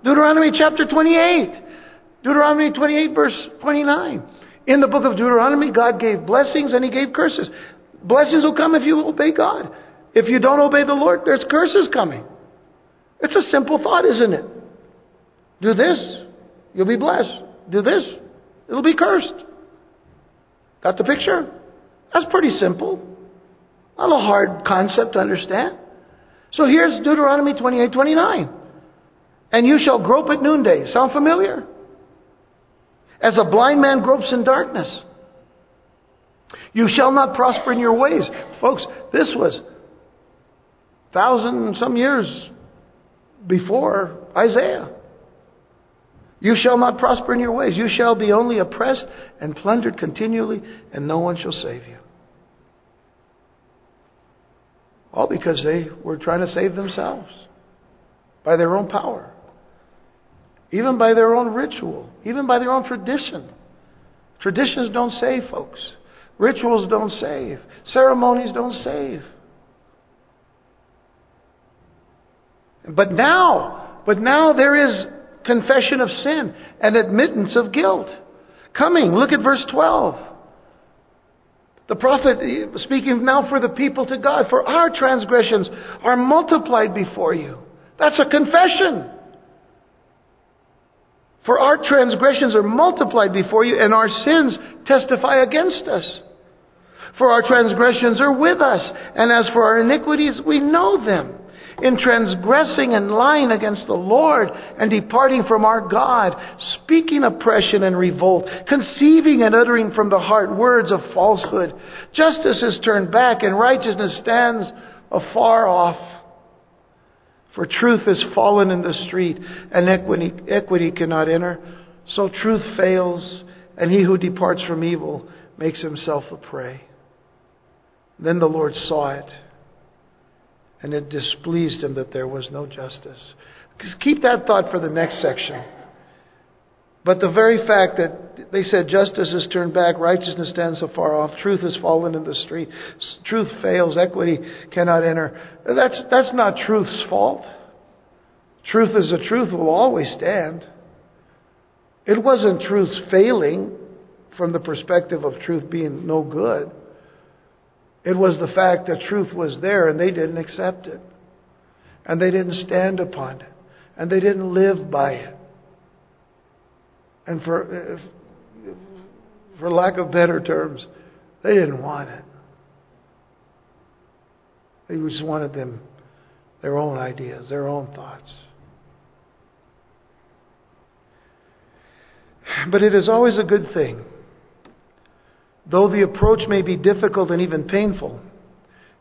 Deuteronomy chapter 28. Deuteronomy 28 verse 29. In the book of Deuteronomy, God gave blessings and He gave curses. Blessings will come if you obey God. If you don't obey the Lord, there's curses coming. It's a simple thought, isn't it? Do this, you'll be blessed. Do this, it'll be cursed. Got the picture? That's pretty simple. Not a hard concept to understand. So here's Deuteronomy 28 29. And you shall grope at noonday. Sound familiar? As a blind man gropes in darkness. You shall not prosper in your ways. Folks, this was thousand some years before Isaiah. You shall not prosper in your ways. You shall be only oppressed and plundered continually, and no one shall save you. All because they were trying to save themselves by their own power, even by their own ritual, even by their own tradition. Traditions don't save, folks. Rituals don't save. Ceremonies don't save. But now, but now there is confession of sin and admittance of guilt. Coming, look at verse 12. The prophet eh, speaking now for the people to God, for our transgressions are multiplied before you. That's a confession. For our transgressions are multiplied before you, and our sins testify against us. For our transgressions are with us, and as for our iniquities, we know them in transgressing and lying against the Lord and departing from our God, speaking oppression and revolt, conceiving and uttering from the heart words of falsehood. Justice is turned back and righteousness stands afar off. For truth is fallen in the street and equity, equity cannot enter. So truth fails and he who departs from evil makes himself a prey. Then the Lord saw it and it displeased him that there was no justice. Just keep that thought for the next section. But the very fact that they said justice is turned back, righteousness stands so far off, truth has fallen in the street, truth fails, equity cannot enter. That's, that's not truth's fault. Truth is a truth will always stand. It wasn't truth's failing from the perspective of truth being no good. It was the fact that truth was there and they didn't accept it. And they didn't stand upon it. And they didn't live by it. And for, for lack of better terms, they didn't want it. They just wanted them, their own ideas, their own thoughts. But it is always a good thing Though the approach may be difficult and even painful,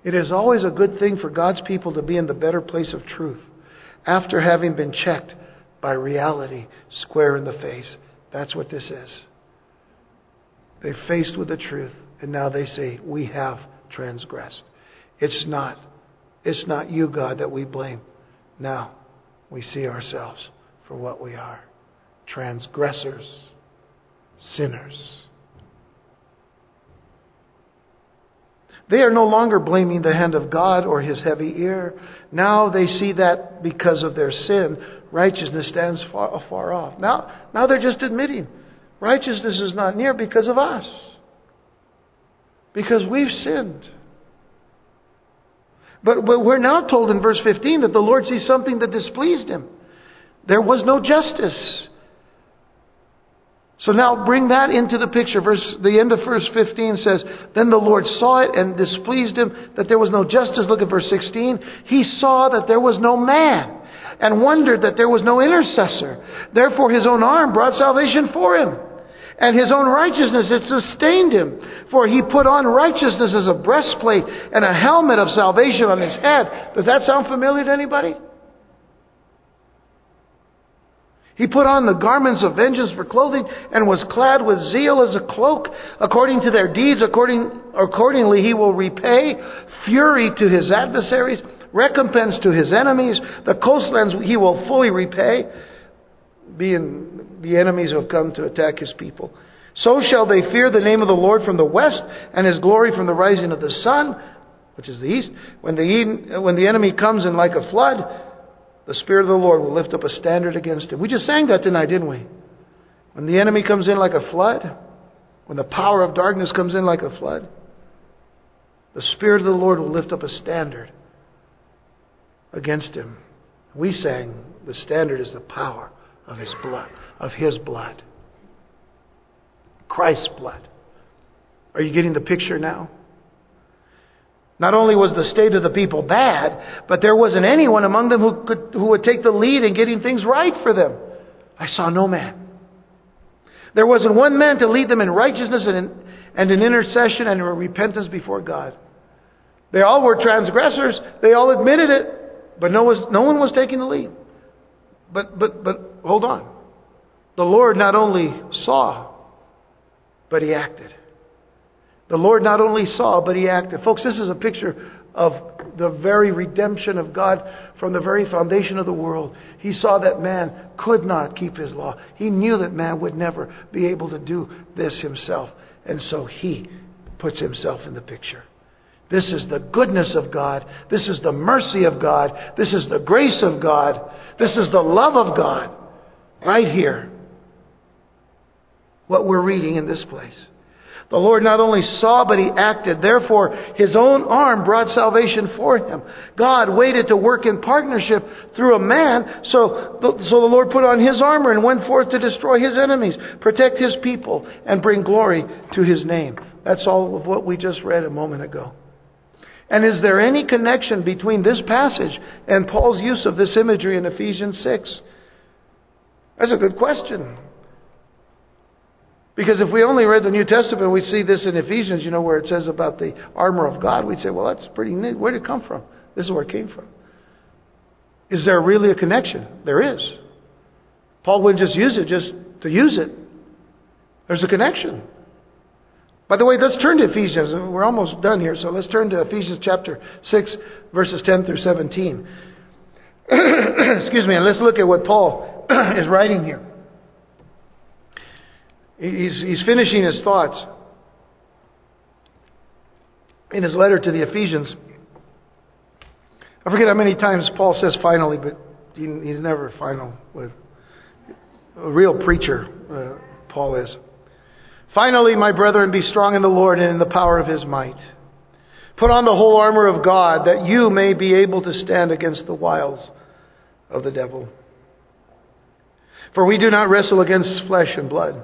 it is always a good thing for God's people to be in the better place of truth after having been checked by reality square in the face. That's what this is. They're faced with the truth, and now they say, We have transgressed. It's not, it's not you, God, that we blame. Now we see ourselves for what we are transgressors, sinners. They are no longer blaming the hand of God or his heavy ear. Now they see that because of their sin, righteousness stands far, far off. Now, now they're just admitting righteousness is not near because of us. Because we've sinned. But, but we're now told in verse 15 that the Lord sees something that displeased him. There was no justice. So now bring that into the picture. Verse, the end of verse 15 says, Then the Lord saw it and displeased him that there was no justice. Look at verse 16. He saw that there was no man and wondered that there was no intercessor. Therefore his own arm brought salvation for him. And his own righteousness, it sustained him. For he put on righteousness as a breastplate and a helmet of salvation on his head. Does that sound familiar to anybody? He put on the garments of vengeance for clothing and was clad with zeal as a cloak. According to their deeds, according, accordingly he will repay fury to his adversaries, recompense to his enemies. The coastlands he will fully repay, being the enemies who have come to attack his people. So shall they fear the name of the Lord from the west and his glory from the rising of the sun, which is the east. When the, when the enemy comes in like a flood, the Spirit of the Lord will lift up a standard against him. We just sang that tonight, didn't we? When the enemy comes in like a flood, when the power of darkness comes in like a flood, the Spirit of the Lord will lift up a standard against him. We sang, the standard is the power of his blood, of his blood. Christ's blood. Are you getting the picture now? Not only was the state of the people bad, but there wasn't anyone among them who, could, who would take the lead in getting things right for them. I saw no man. There wasn't one man to lead them in righteousness and in, and in intercession and in repentance before God. They all were transgressors. They all admitted it, but no, was, no one was taking the lead. But, but, but hold on. The Lord not only saw, but He acted. The Lord not only saw, but He acted. Folks, this is a picture of the very redemption of God from the very foundation of the world. He saw that man could not keep His law. He knew that man would never be able to do this himself. And so He puts Himself in the picture. This is the goodness of God. This is the mercy of God. This is the grace of God. This is the love of God. Right here. What we're reading in this place. The Lord not only saw, but He acted. Therefore, His own arm brought salvation for Him. God waited to work in partnership through a man, so the, so the Lord put on His armor and went forth to destroy His enemies, protect His people, and bring glory to His name. That's all of what we just read a moment ago. And is there any connection between this passage and Paul's use of this imagery in Ephesians 6? That's a good question. Because if we only read the New Testament, we see this in Ephesians, you know, where it says about the armor of God, we'd say, well, that's pretty neat. Where did it come from? This is where it came from. Is there really a connection? There is. Paul wouldn't just use it just to use it. There's a connection. By the way, let's turn to Ephesians. We're almost done here, so let's turn to Ephesians chapter 6, verses 10 through 17. Excuse me, and let's look at what Paul is writing here. He's, he's finishing his thoughts in his letter to the Ephesians. I forget how many times Paul says finally, but he, he's never final with a real preacher, uh, Paul is. Finally, my brethren, be strong in the Lord and in the power of his might. Put on the whole armor of God that you may be able to stand against the wiles of the devil. For we do not wrestle against flesh and blood,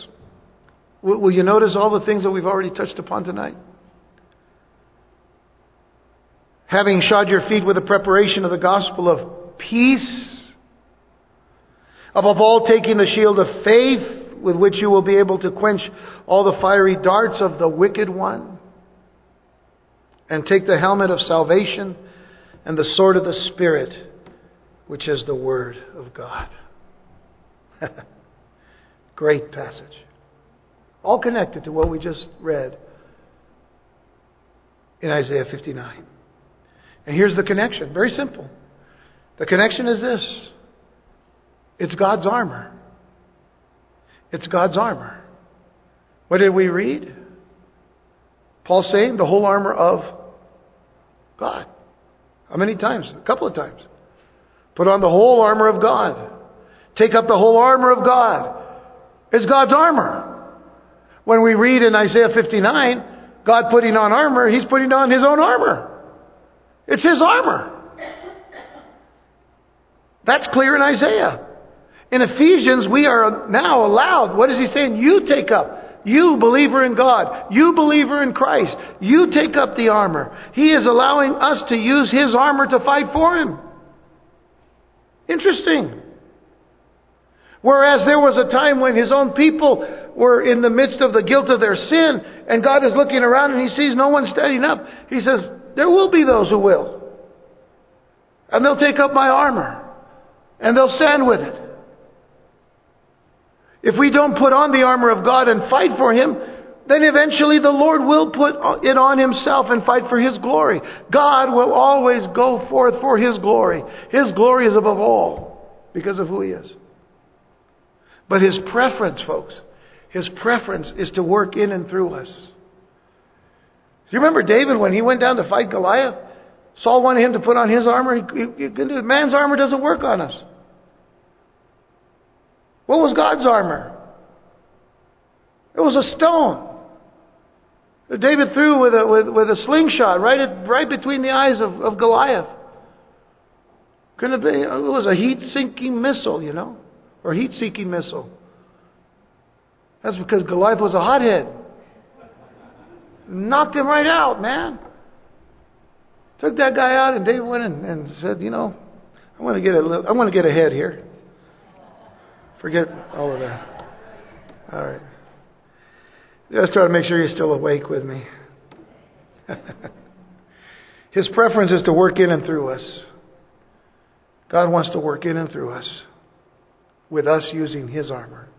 Will you notice all the things that we've already touched upon tonight? Having shod your feet with the preparation of the gospel of peace. Above all, taking the shield of faith with which you will be able to quench all the fiery darts of the wicked one. And take the helmet of salvation and the sword of the Spirit, which is the Word of God. Great passage. All connected to what we just read in Isaiah 59. And here's the connection. Very simple. The connection is this it's God's armor. It's God's armor. What did we read? Paul saying the whole armor of God. How many times? A couple of times. Put on the whole armor of God. Take up the whole armor of God. It's God's armor. When we read in Isaiah 59, God putting on armor, He's putting on His own armor. It's His armor. That's clear in Isaiah. In Ephesians, we are now allowed, what is he saying? You take up. You, believer in God. You, believer in Christ. You take up the armor. He is allowing us to use his armor to fight for him. Interesting. Whereas there was a time when his own people were in the midst of the guilt of their sin, and God is looking around and he sees no one standing up. He says, There will be those who will. And they'll take up my armor, and they'll stand with it. If we don't put on the armor of God and fight for Him, then eventually the Lord will put it on Himself and fight for His glory. God will always go forth for His glory. His glory is above all because of who He is. But His preference, folks, His preference is to work in and through us. Do you remember David when he went down to fight Goliath? Saul wanted him to put on his armor. He, he, man's armor doesn't work on us. What was God's armor? It was a stone. David threw with a, with, with a slingshot right, at, right between the eyes of, of Goliath. Couldn't it was a heat sinking missile, you know, or heat seeking missile. That's because Goliath was a hothead. Knocked him right out, man. Took that guy out, and David went and, and said, "You know, I want to get a little, I want to get ahead here. Forget all of that. All right. Just try to make sure you're still awake with me. His preference is to work in and through us. God wants to work in and through us with us using His armor.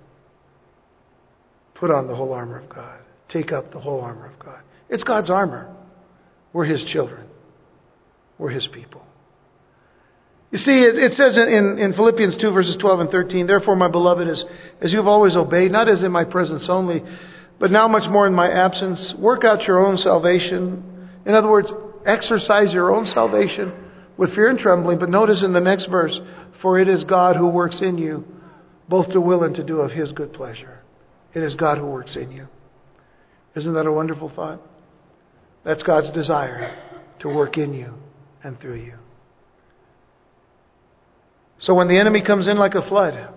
Put on the whole armor of God. Take up the whole armor of God. It's God's armor. We're His children, we're His people. You see, it, says in, in Philippians 2, verses 12 and 13, Therefore, my beloved, as, as you've always obeyed, not as in my presence only, but now much more in my absence, work out your own salvation. In other words, exercise your own salvation with fear and trembling. But notice in the next verse, For it is God who works in you, both to will and to do of his good pleasure. It is God who works in you. Isn't that a wonderful thought? That's God's desire to work in you and through you. So when the enemy comes in like a flood,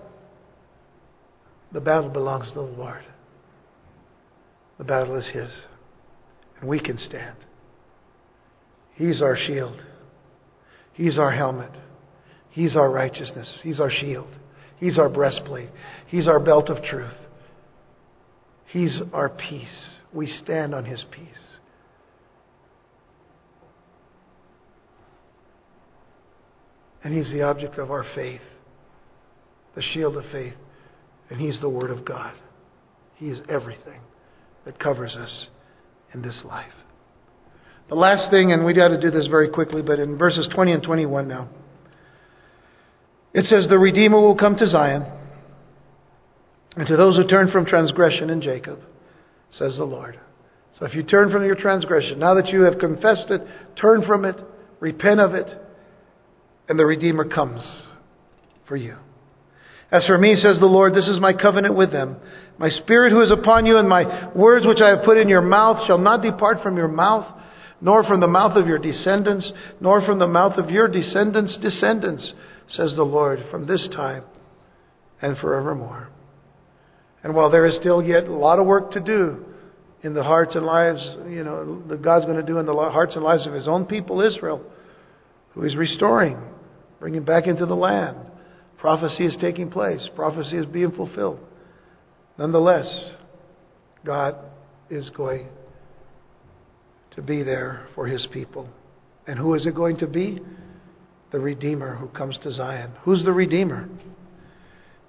the battle belongs to the Lord. The battle is His. And we can stand. He's our shield. He's our helmet. He's our righteousness. He's our shield. He's our breastplate. He's our belt of truth. He's our peace. We stand on His peace. And He's the object of our faith, the shield of faith. And He's the Word of God. He is everything that covers us in this life. The last thing, and we got to do this very quickly, but in verses 20 and 21 now, it says, The Redeemer will come to Zion, and to those who turn from transgression in Jacob, says the Lord. So if you turn from your transgression, now that you have confessed it, turn from it, repent of it, and the Redeemer comes for you. As for me, says the Lord, this is my covenant with them. My spirit who is upon you and my words which I have put in your mouth shall not depart from your mouth, nor from the mouth of your descendants, nor from the mouth of your descendants' descendants, says the Lord, from this time and forevermore. And while there is still yet a lot of work to do in the hearts and lives, you know, that God's going to do in the hearts and lives of His own people, Israel, who He's restoring, bringing back into the land. Prophecy is taking place. Prophecy is being fulfilled. Nonetheless, God is going to be there for his people. And who is it going to be? The Redeemer who comes to Zion. Who's the Redeemer?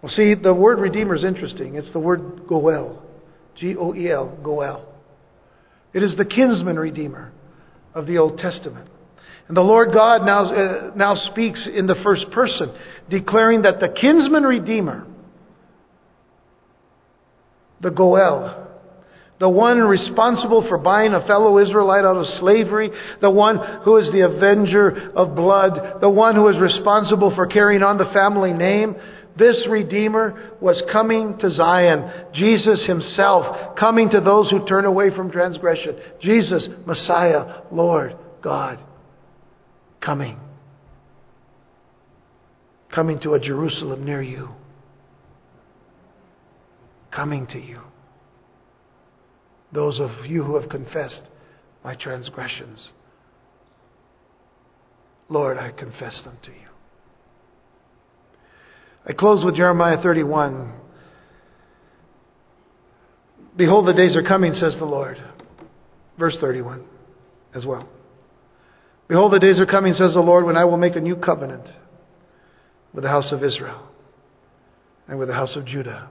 Well, see, the word Redeemer is interesting. It's the word Goel. G O E L, Goel. It is the kinsman Redeemer of the Old Testament. And the Lord God now, uh, now speaks in the first person, declaring that the kinsman Redeemer the Goel, the one responsible for buying a fellow Israelite out of slavery, the one who is the avenger of blood, the one who is responsible for carrying on the family name. This Redeemer was coming to Zion. Jesus Himself coming to those who turn away from transgression. Jesus, Messiah, Lord, God, coming. Coming to a Jerusalem near you coming to you. Those of you who have confessed my transgressions, Lord, I confess them to you. I close with Jeremiah 31. Behold, the days are coming, says the Lord. Verse 31 as well. Behold, the days are coming, says the Lord, when I will make a new covenant with the house of Israel and with the house of Judah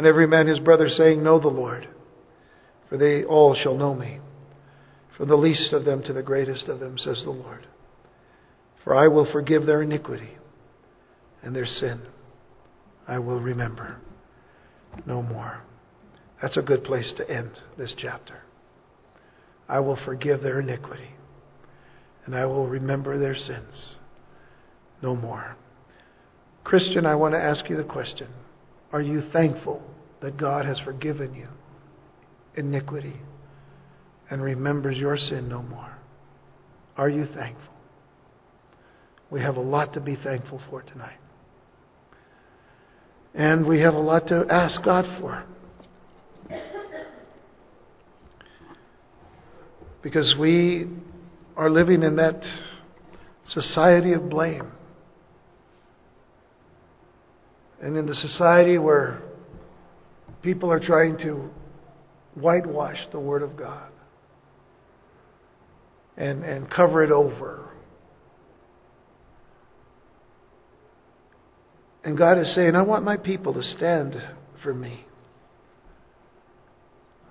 and every man his brother, saying, Know the Lord, for they all shall know me, from the least of them to the greatest of them, says the Lord. For I will forgive their iniquity and their sin I will remember no more. That's a good place to end this chapter. I will forgive their iniquity and I will remember their sins no more. Christian, I want to ask you the question Are you thankful that God has forgiven you iniquity and remembers your sin no more? Are you thankful? We have a lot to be thankful for tonight. And we have a lot to ask God for. Because we are living in that society of blame. And in the society where people are trying to whitewash the Word of God and, and cover it over And God is saying, I want my people to stand for me.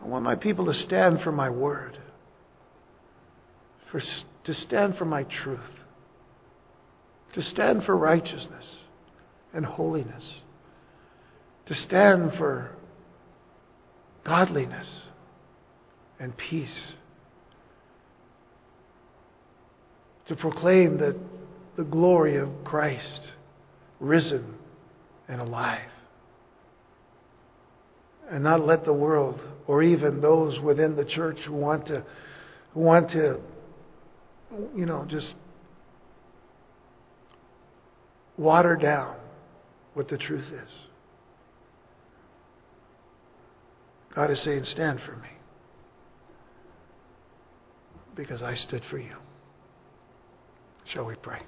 I want my people to stand for my word, for, to stand for my truth, to stand for righteousness and holiness, to stand for godliness and peace, to proclaim that the glory of Christ risen and alive. And not let the world, or even those within the church who want to, who want to, you know, just water down what the truth is. God is saying, Stand for me. Because I stood for you. Shall we pray?